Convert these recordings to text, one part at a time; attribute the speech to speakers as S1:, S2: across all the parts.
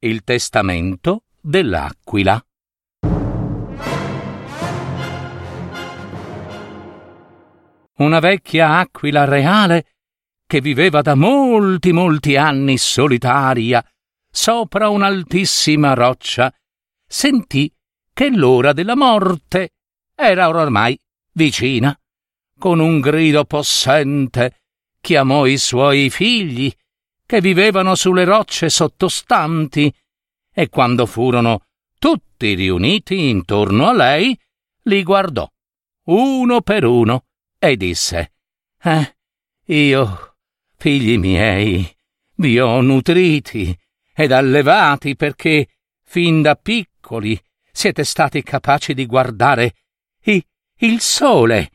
S1: Il testamento dell'aquila. Una vecchia aquila reale che viveva da molti molti anni solitaria sopra un'altissima roccia, sentì che l'ora della morte era ormai vicina. Con un grido possente chiamò i suoi figli, che vivevano sulle rocce sottostanti, e quando furono tutti riuniti intorno a lei, li guardò, uno per uno, e disse Eh, io Figli miei, vi ho nutriti ed allevati perché fin da piccoli siete stati capaci di guardare i, il sole.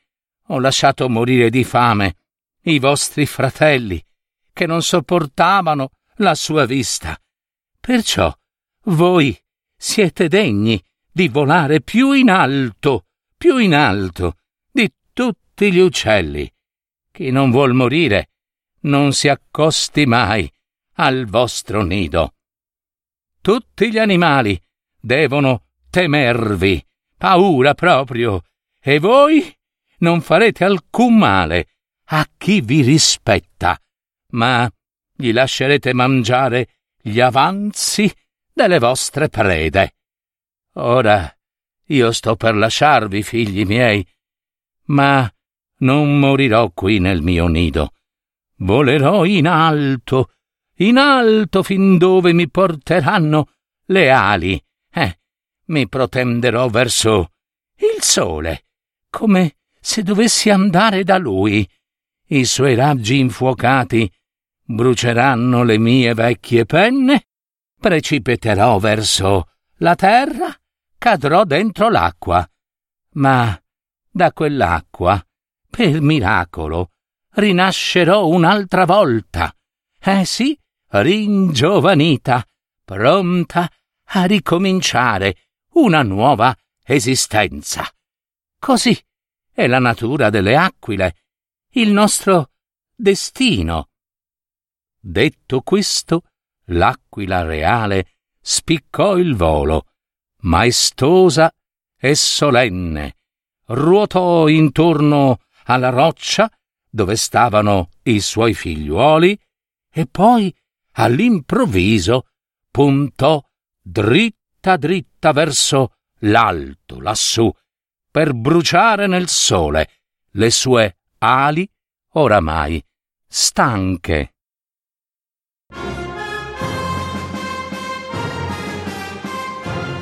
S1: Ho lasciato morire di fame i vostri fratelli, che non sopportavano la sua vista. Perciò voi siete degni di volare più in alto, più in alto di tutti gli uccelli. Chi non vuol morire non si accosti mai al vostro nido. Tutti gli animali devono temervi, paura proprio, e voi non farete alcun male a chi vi rispetta, ma gli lascerete mangiare gli avanzi delle vostre prede. Ora io sto per lasciarvi, figli miei, ma non morirò qui nel mio nido volerò in alto, in alto fin dove mi porteranno le ali. Eh, mi protenderò verso il sole, come se dovessi andare da lui. I suoi raggi infuocati bruceranno le mie vecchie penne, precipiterò verso la terra, cadrò dentro l'acqua. Ma da quell'acqua, per miracolo, rinascerò un'altra volta. Eh sì, ringiovanita, pronta a ricominciare una nuova esistenza. Così è la natura delle aquile, il nostro destino. Detto questo, l'aquila reale spiccò il volo, maestosa e solenne, ruotò intorno alla roccia dove stavano i suoi figliuoli e poi all'improvviso puntò dritta dritta verso l'alto lassù per bruciare nel sole le sue ali oramai stanche.